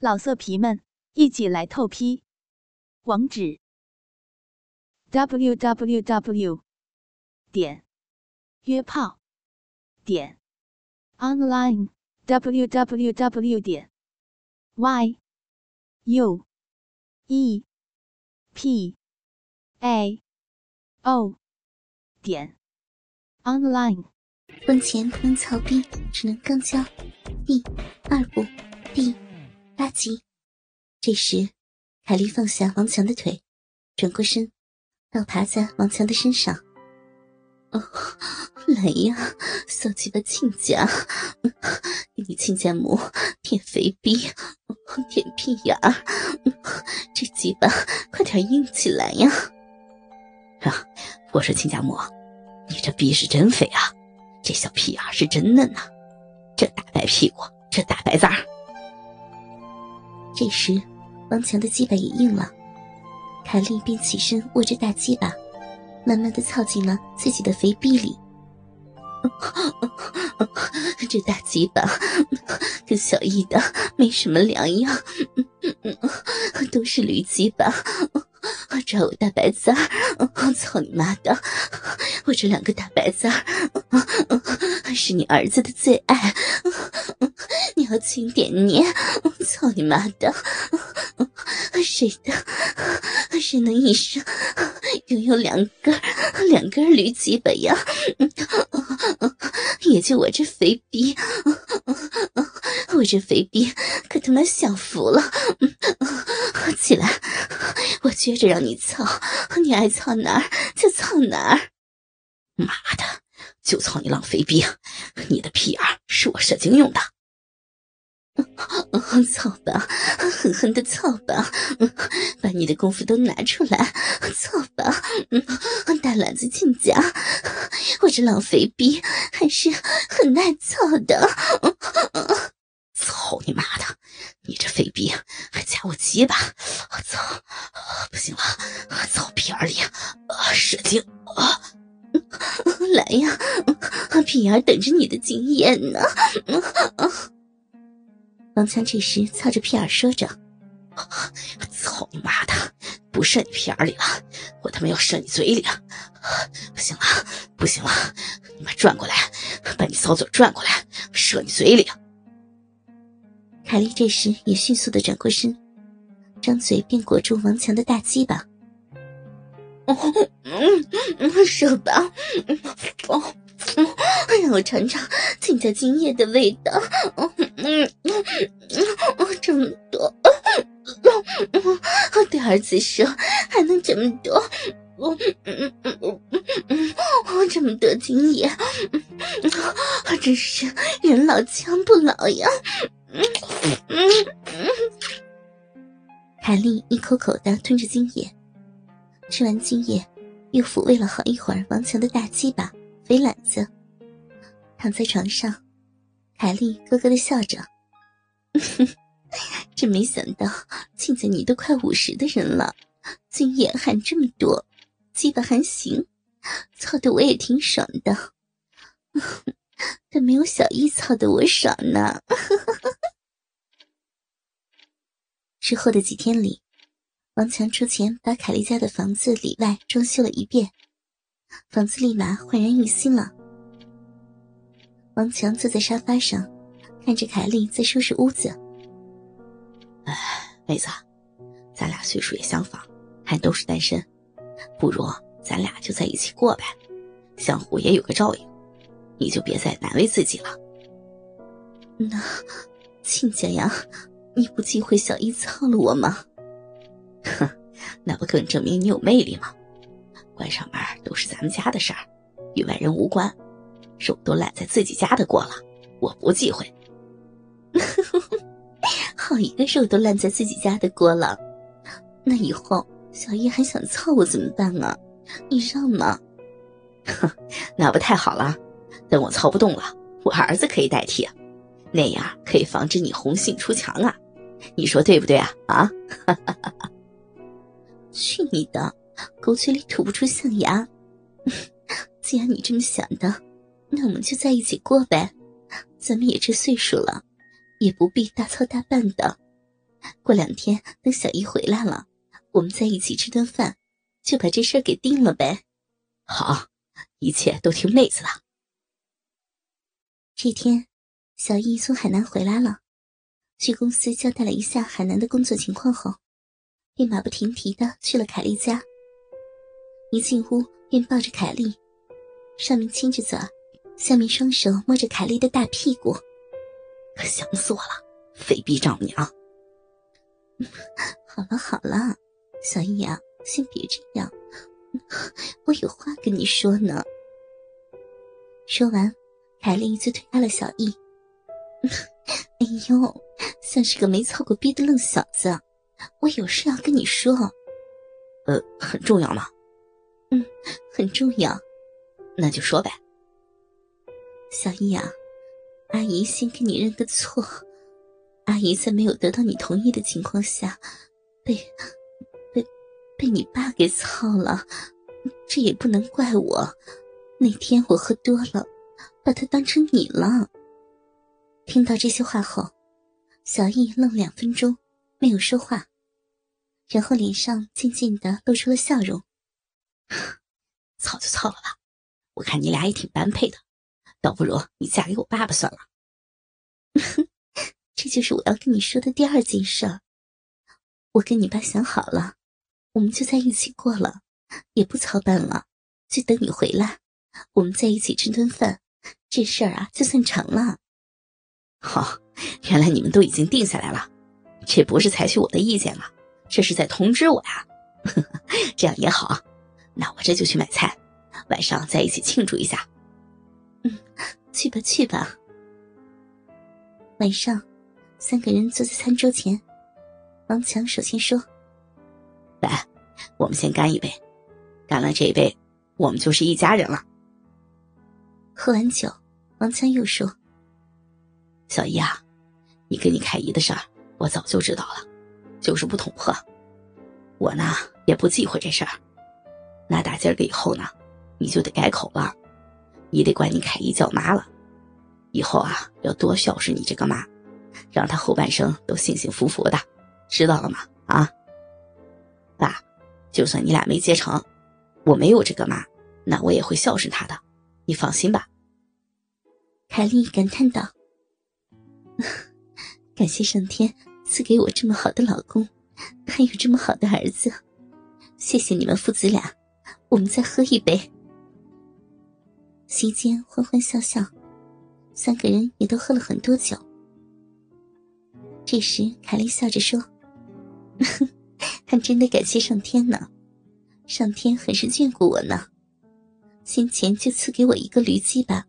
老色皮们，一起来透批！网址：w w w 点约炮点 online w w w 点 y u e p a o 点 online。婚前不能操逼，只能刚交。第二部第。八集，这时，凯莉放下王强的腿，转过身，倒爬在王强的身上。哦，来呀，小鸡巴亲家，你亲家母舔肥逼，舔屁眼儿，这鸡巴快点硬起来呀！啊，我说亲家母，你这逼是真肥啊，这小屁眼是真嫩呐，这大白屁股，这大白子儿。这时，王强的鸡巴也硬了，凯莉便起身握着大鸡巴，慢慢的操进了自己的肥逼里。这大鸡巴跟小易的没什么两样，都是驴鸡巴。抓我大白子儿，操你妈的！我这两个大白子儿是你儿子的最爱，你要轻点捏！操你妈的！谁的？谁能一生拥有两根两根驴鸡巴呀？也就我这肥逼，我这肥逼可他妈享福了！起来，我撅着让你操，你爱操哪儿就操哪儿。妈的，就操你浪肥逼！你的屁眼是我射精用的。操吧，狠狠的操吧，把你的功夫都拿出来，操吧，大懒子亲家，我这老肥逼还是很耐操的。操你妈的，你这肥逼还夹我鸡巴，操，不行了，操屁眼里使劲啊！来呀，屁眼等着你的经验呢。王强这时操着屁眼说着：“操你妈的，不射你屁眼里了，我他妈要射你嘴里了！不行了，不行了，你妈转过来，把你骚嘴转过来，射你嘴里！”凯莉这时也迅速的转过身，张嘴便裹住王强的大鸡巴。嗯，射吧，哦，让我尝尝亲家精液的味道。哦嗯嗯嗯，这么多，我对儿子说还能这么多，嗯嗯嗯嗯嗯，这么多精液，真是人老枪不老呀。嗯嗯嗯，凯莉一口口的吞着精液。吃完精液，又抚慰了好一会儿王强的大鸡巴、肥懒子，躺在床上，凯莉咯咯的笑着：“ 真没想到，现在你都快五十的人了，精液还这么多，鸡巴还行，操的我也挺爽的，但没有小姨操的我爽呢。”之后的几天里。王强出钱把凯丽家的房子里外装修了一遍，房子立马焕然一新了。王强坐在沙发上，看着凯丽在收拾屋子。哎，妹子，咱俩岁数也相仿，还都是单身，不如咱俩就在一起过呗，相互也有个照应。你就别再难为自己了。那亲家呀，你不忌讳小姨操了我吗？哼，那不更证明你有魅力吗？关上门都是咱们家的事儿，与外人无关。肉都烂在自己家的锅了，我不忌讳。好一个肉都烂在自己家的锅了，那以后小叶还想操我怎么办啊？你让吗？哼，那不太好了。等我操不动了，我儿子可以代替，那样可以防止你红杏出墙啊。你说对不对啊？啊？去你的！狗嘴里吐不出象牙。既然你这么想的，那我们就在一起过呗。咱们也这岁数了，也不必大操大办的。过两天等小姨回来了，我们在一起吃顿饭，就把这事儿给定了呗。好，一切都听妹子的。这天，小易从海南回来了，去公司交代了一下海南的工作情况后，便马不停蹄的去了凯丽家。一进屋便抱着凯丽，上面亲着嘴，下面双手摸着凯莉的大屁股，可想死我了，肥逼丈母娘！好了好了，小易啊，先别这样，我有话跟你说呢。说完。凯莉就推开了小易。哎呦，像是个没操过逼的愣小子！我有事要跟你说。呃，很重要吗？嗯，很重要。那就说呗。小易啊，阿姨先给你认个错。阿姨在没有得到你同意的情况下，被被被你爸给操了。这也不能怪我。那天我喝多了。把他当成你了。听到这些话后，小易愣两分钟，没有说话，然后脸上渐渐的露出了笑容。操就操了吧，我看你俩也挺般配的，倒不如你嫁给我爸爸算了。这就是我要跟你说的第二件事。我跟你爸想好了，我们就在一起过了，也不操办了，就等你回来，我们在一起吃顿饭。这事儿啊，就算成了。好，原来你们都已经定下来了，这不是采取我的意见了，这是在通知我呀。这样也好，那我这就去买菜，晚上在一起庆祝一下。嗯，去吧去吧。晚上，三个人坐在餐桌前，王强首先说：“来，我们先干一杯，干了这一杯，我们就是一家人了。”喝完酒，王强又说：“小姨啊，你跟你凯姨的事儿，我早就知道了，就是不捅破。我呢也不忌讳这事儿。那打今儿个以后呢，你就得改口了，你得管你凯姨叫妈了。以后啊，要多孝顺你这个妈，让她后半生都幸幸福福的，知道了吗？啊，爸，就算你俩没结成，我没有这个妈，那我也会孝顺她的。”你放心吧，凯丽感叹道：“ 感谢上天赐给我这么好的老公，还有这么好的儿子，谢谢你们父子俩。我们再喝一杯。”席间欢欢笑笑，三个人也都喝了很多酒。这时，凯莉笑着说：“ 还真的感谢上天呢，上天很是眷顾我呢。”先前就赐给我一个驴鸡巴，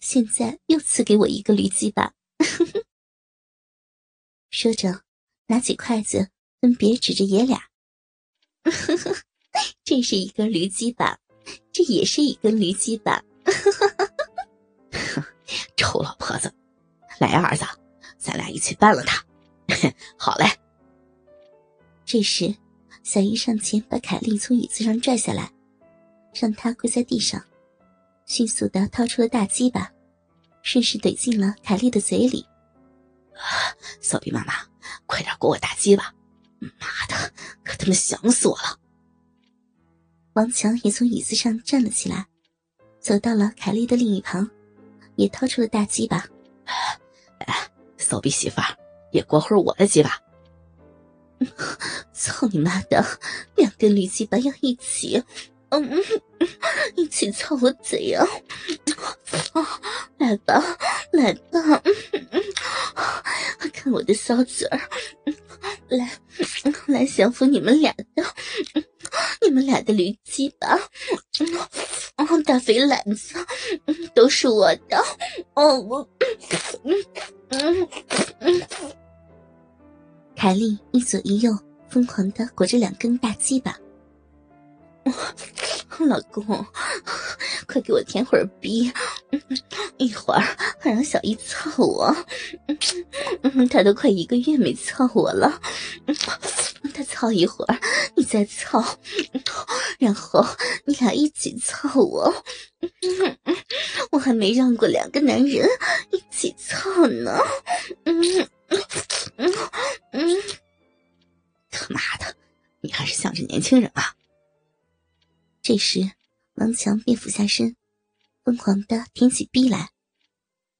现在又赐给我一个驴鸡巴。说着，拿起筷子，分别指着爷俩。这是一根驴鸡巴，这也是一根驴鸡巴。臭老婆子，来呀，儿子，咱俩一起办了他。好嘞。这时，小姨上前把凯莉从椅子上拽下来。让他跪在地上，迅速的掏出了大鸡巴，顺势怼进了凯莉的嘴里。骚逼妈妈，快点给我大鸡巴！妈的，可他妈想死我了！王强也从椅子上站了起来，走到了凯莉的另一旁，也掏出了大鸡巴。哎，骚逼媳妇儿，也过会儿我的鸡巴！操你妈的，两根驴鸡巴要一起！嗯，一起操我嘴呀！啊，来吧，来吧，看我的骚嘴儿，来，来降服你们俩的，你们俩的驴鸡巴，大肥懒子，都是我的。哦，我，凯莉一左一右疯狂的裹着两根大鸡巴。老公，快给我舔会儿逼，一会儿还让小姨操我。他都快一个月没操我了，他操一会儿，你再操，然后你俩一起操我。我还没让过两个男人一起操呢。嗯嗯嗯。他妈的，你还是向着年轻人啊。这时，王强便俯下身，疯狂的挺起逼来。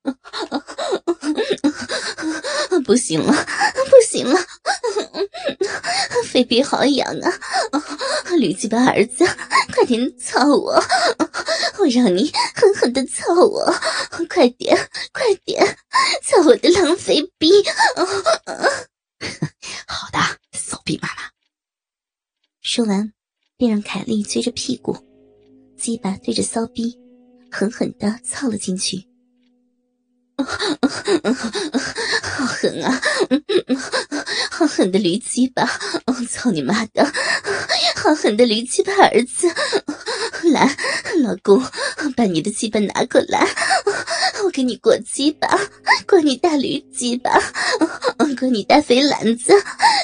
不行了，不行了，非逼好痒啊！驴鸡巴儿子，快点操我！我让你狠狠的操我！快点，快点，操我的狼肥逼！好的，骚逼妈妈。说完，便让凯莉撅着屁股，鸡巴对着骚逼，狠狠的操了进去。好狠啊！好狠的驴鸡巴！我操你妈的！好狠的驴鸡巴儿子！来，老公，把你的鸡巴拿过来，我给你过鸡巴，过你大驴鸡巴，过你大肥篮子，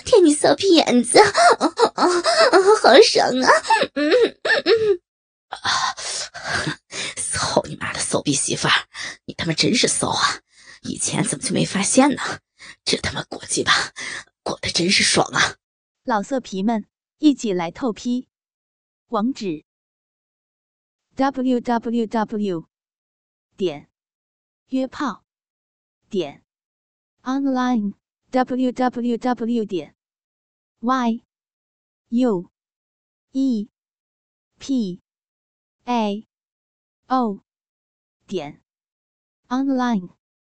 舔你骚屁眼子，好爽啊！嗯嗯啊！操你妈的骚逼媳妇儿！你他妈真是骚啊！以前怎么就没发现呢？这他妈过鸡巴，过得真是爽啊！老色皮们，一起来透批！网址：w w w 点约炮点 online w w w 点 y u e p a o 点 online。